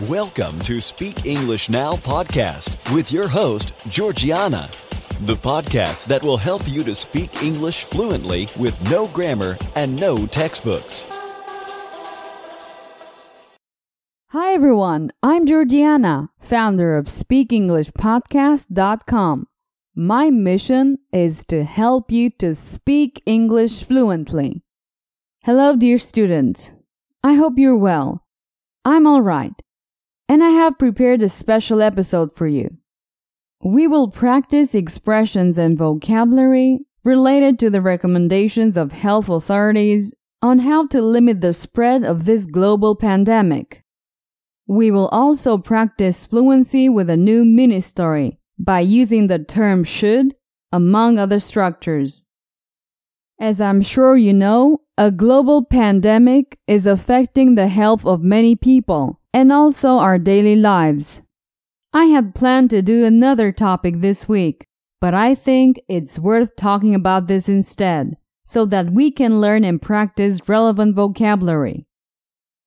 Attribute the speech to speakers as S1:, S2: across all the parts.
S1: Welcome to Speak English Now podcast with your host, Georgiana, the podcast that will help you to speak English fluently with no grammar and no textbooks.
S2: Hi everyone, I'm Georgiana, founder of SpeakEnglishPodcast.com. My mission is to help you to speak English fluently. Hello, dear students. I hope you're well. I'm alright and I have prepared a special episode for you. We will practice expressions and vocabulary related to the recommendations of health authorities on how to limit the spread of this global pandemic. We will also practice fluency with a new mini story by using the term should, among other structures. As I'm sure you know, a global pandemic is affecting the health of many people and also our daily lives. I had planned to do another topic this week, but I think it's worth talking about this instead, so that we can learn and practice relevant vocabulary.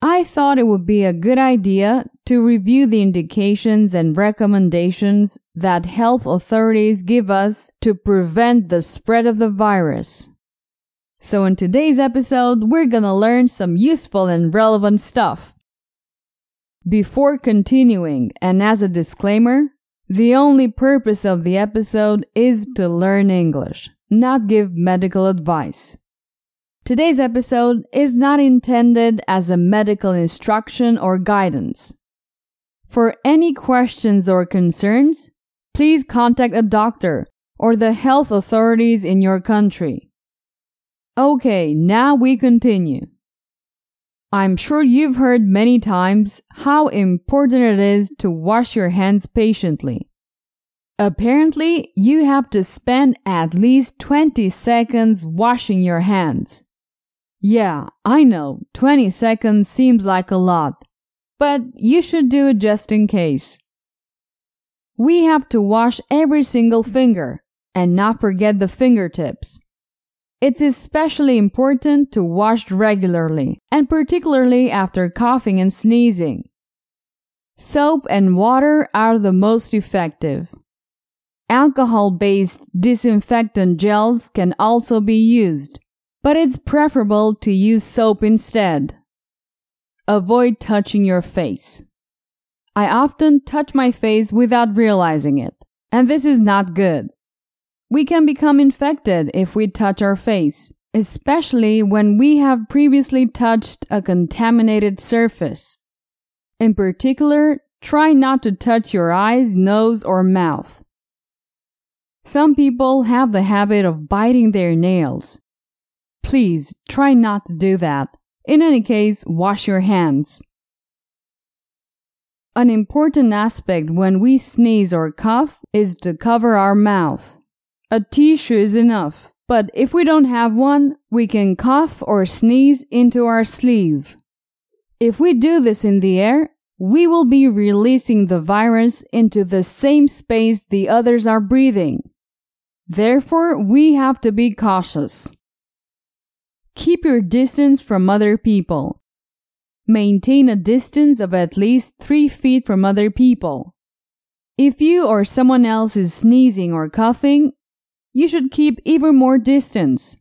S2: I thought it would be a good idea to review the indications and recommendations that health authorities give us to prevent the spread of the virus. So in today's episode, we're gonna learn some useful and relevant stuff. Before continuing, and as a disclaimer, the only purpose of the episode is to learn English, not give medical advice. Today's episode is not intended as a medical instruction or guidance. For any questions or concerns, please contact a doctor or the health authorities in your country. Okay, now we continue. I'm sure you've heard many times how important it is to wash your hands patiently. Apparently, you have to spend at least 20 seconds washing your hands. Yeah, I know, 20 seconds seems like a lot, but you should do it just in case. We have to wash every single finger and not forget the fingertips. It's especially important to wash regularly, and particularly after coughing and sneezing. Soap and water are the most effective. Alcohol based disinfectant gels can also be used, but it's preferable to use soap instead. Avoid touching your face. I often touch my face without realizing it, and this is not good. We can become infected if we touch our face, especially when we have previously touched a contaminated surface. In particular, try not to touch your eyes, nose, or mouth. Some people have the habit of biting their nails. Please try not to do that. In any case, wash your hands. An important aspect when we sneeze or cough is to cover our mouth. A tissue is enough, but if we don't have one, we can cough or sneeze into our sleeve. If we do this in the air, we will be releasing the virus into the same space the others are breathing. Therefore, we have to be cautious. Keep your distance from other people. Maintain a distance of at least 3 feet from other people. If you or someone else is sneezing or coughing, you should keep even more distance.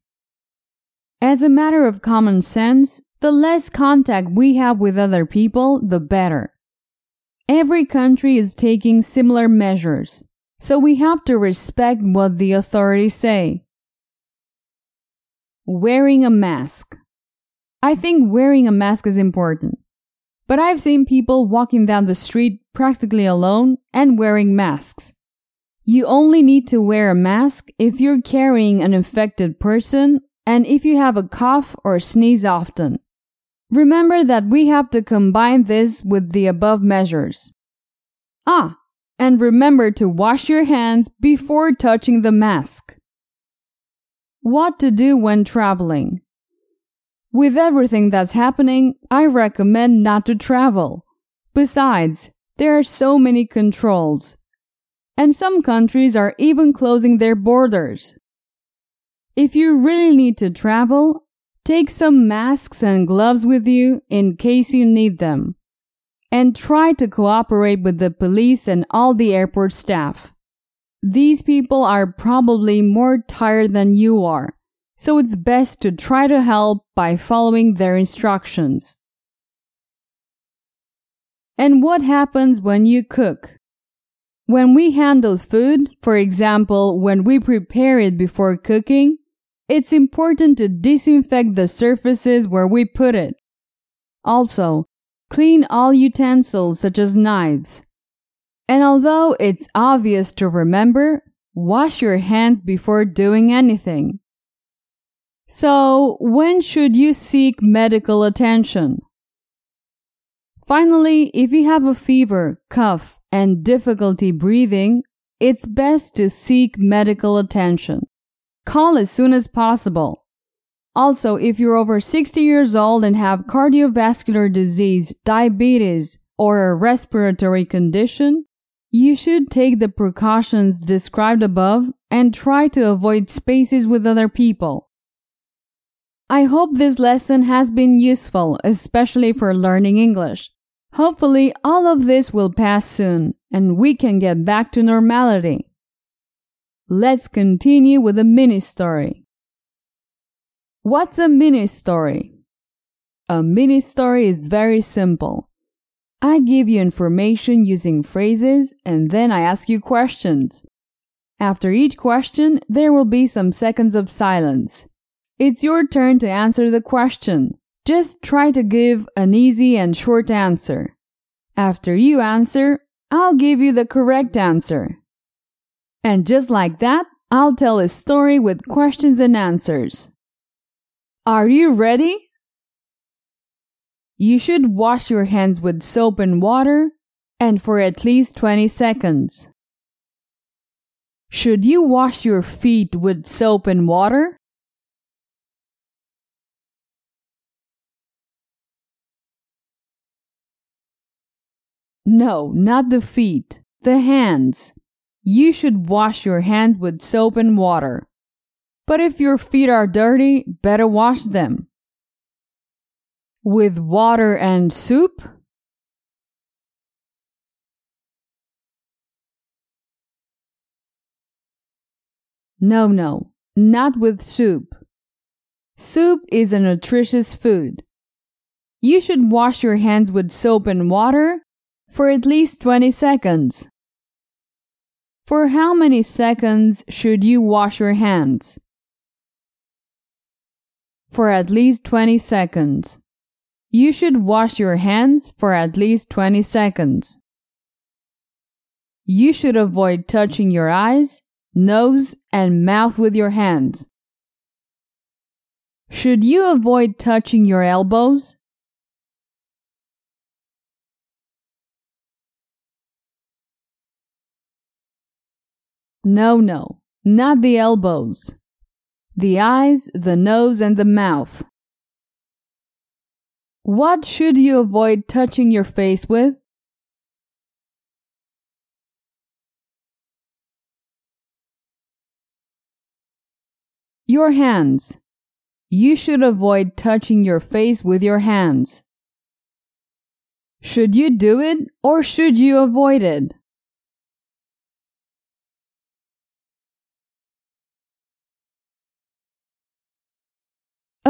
S2: As a matter of common sense, the less contact we have with other people, the better. Every country is taking similar measures, so we have to respect what the authorities say. Wearing a mask. I think wearing a mask is important, but I've seen people walking down the street practically alone and wearing masks. You only need to wear a mask if you're carrying an infected person and if you have a cough or sneeze often. Remember that we have to combine this with the above measures. Ah, and remember to wash your hands before touching the mask. What to do when traveling? With everything that's happening, I recommend not to travel. Besides, there are so many controls and some countries are even closing their borders. If you really need to travel, take some masks and gloves with you in case you need them. and try to cooperate with the police and all the airport staff. These people are probably more tired than you are, so it's best to try to help by following their instructions. And what happens when you cook? When we handle food, for example, when we prepare it before cooking, it's important to disinfect the surfaces where we put it. Also, clean all utensils such as knives. And although it's obvious to remember, wash your hands before doing anything. So, when should you seek medical attention? Finally, if you have a fever, cough, and difficulty breathing, it's best to seek medical attention. Call as soon as possible. Also, if you're over 60 years old and have cardiovascular disease, diabetes, or a respiratory condition, you should take the precautions described above and try to avoid spaces with other people. I hope this lesson has been useful, especially for learning English. Hopefully, all of this will pass soon and we can get back to normality. Let's continue with a mini story. What's a mini story? A mini story is very simple. I give you information using phrases and then I ask you questions. After each question, there will be some seconds of silence. It's your turn to answer the question. Just try to give an easy and short answer. After you answer, I'll give you the correct answer. And just like that, I'll tell a story with questions and answers. Are you ready? You should wash your hands with soap and water and for at least 20 seconds. Should you wash your feet with soap and water? No, not the feet, the hands. You should wash your hands with soap and water. But if your feet are dirty, better wash them. With water and soup? No, no, not with soup. Soup is a nutritious food. You should wash your hands with soap and water for at least 20 seconds. For how many seconds should you wash your hands? For at least 20 seconds. You should wash your hands for at least 20 seconds. You should avoid touching your eyes, nose, and mouth with your hands. Should you avoid touching your elbows? No, no, not the elbows. The eyes, the nose, and the mouth. What should you avoid touching your face with? Your hands. You should avoid touching your face with your hands. Should you do it or should you avoid it?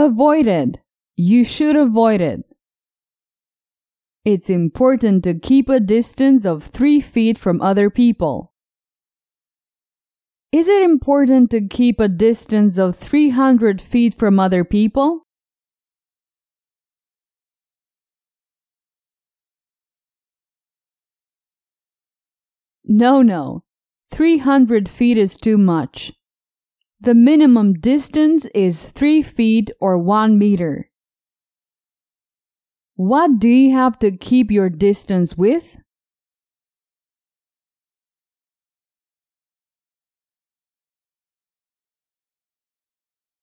S2: Avoid it. You should avoid it. It's important to keep a distance of 3 feet from other people. Is it important to keep a distance of 300 feet from other people? No, no. 300 feet is too much. The minimum distance is 3 feet or 1 meter. What do you have to keep your distance with?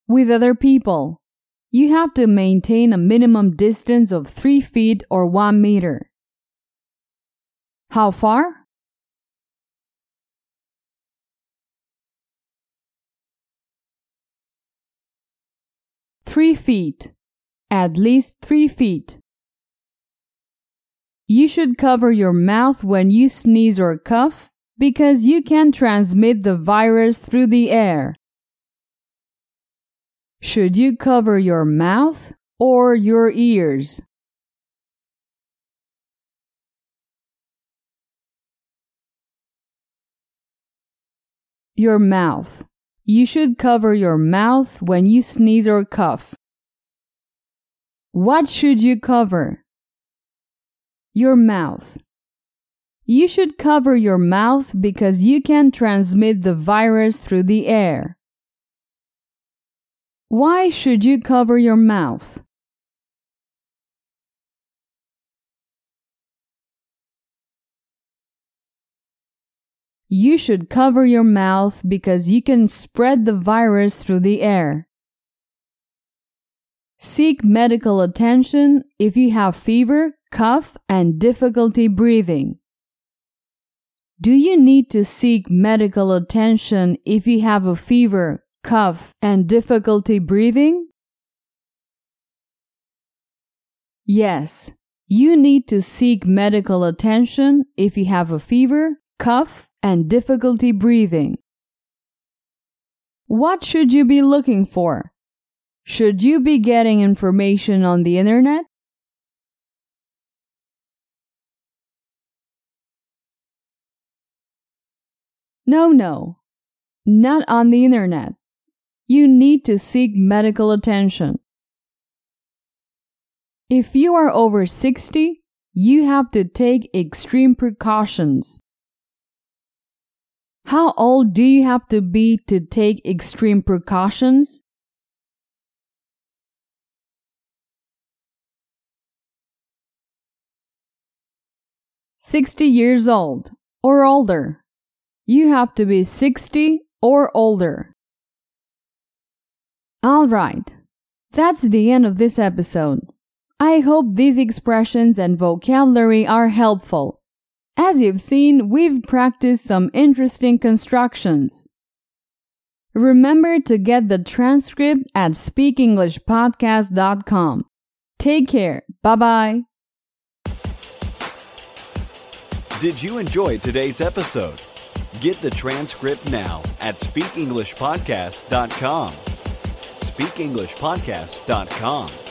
S2: With other people. You have to maintain a minimum distance of 3 feet or 1 meter. How far? Three feet, at least three feet. You should cover your mouth when you sneeze or cough because you can transmit the virus through the air. Should you cover your mouth or your ears? Your mouth. You should cover your mouth when you sneeze or cough. What should you cover? Your mouth. You should cover your mouth because you can transmit the virus through the air. Why should you cover your mouth? You should cover your mouth because you can spread the virus through the air. Seek medical attention if you have fever, cough, and difficulty breathing. Do you need to seek medical attention if you have a fever, cough, and difficulty breathing? Yes, you need to seek medical attention if you have a fever, cough, and difficulty breathing. What should you be looking for? Should you be getting information on the internet? No, no, not on the internet. You need to seek medical attention. If you are over 60, you have to take extreme precautions. How old do you have to be to take extreme precautions? Sixty years old or older. You have to be 60 or older. Alright, that's the end of this episode. I hope these expressions and vocabulary are helpful. As you've seen, we've practiced some interesting constructions. Remember to get the transcript at speakenglishpodcast.com. Take care. Bye bye.
S1: Did you enjoy today's episode? Get the transcript now at speakenglishpodcast.com. Speakenglishpodcast.com.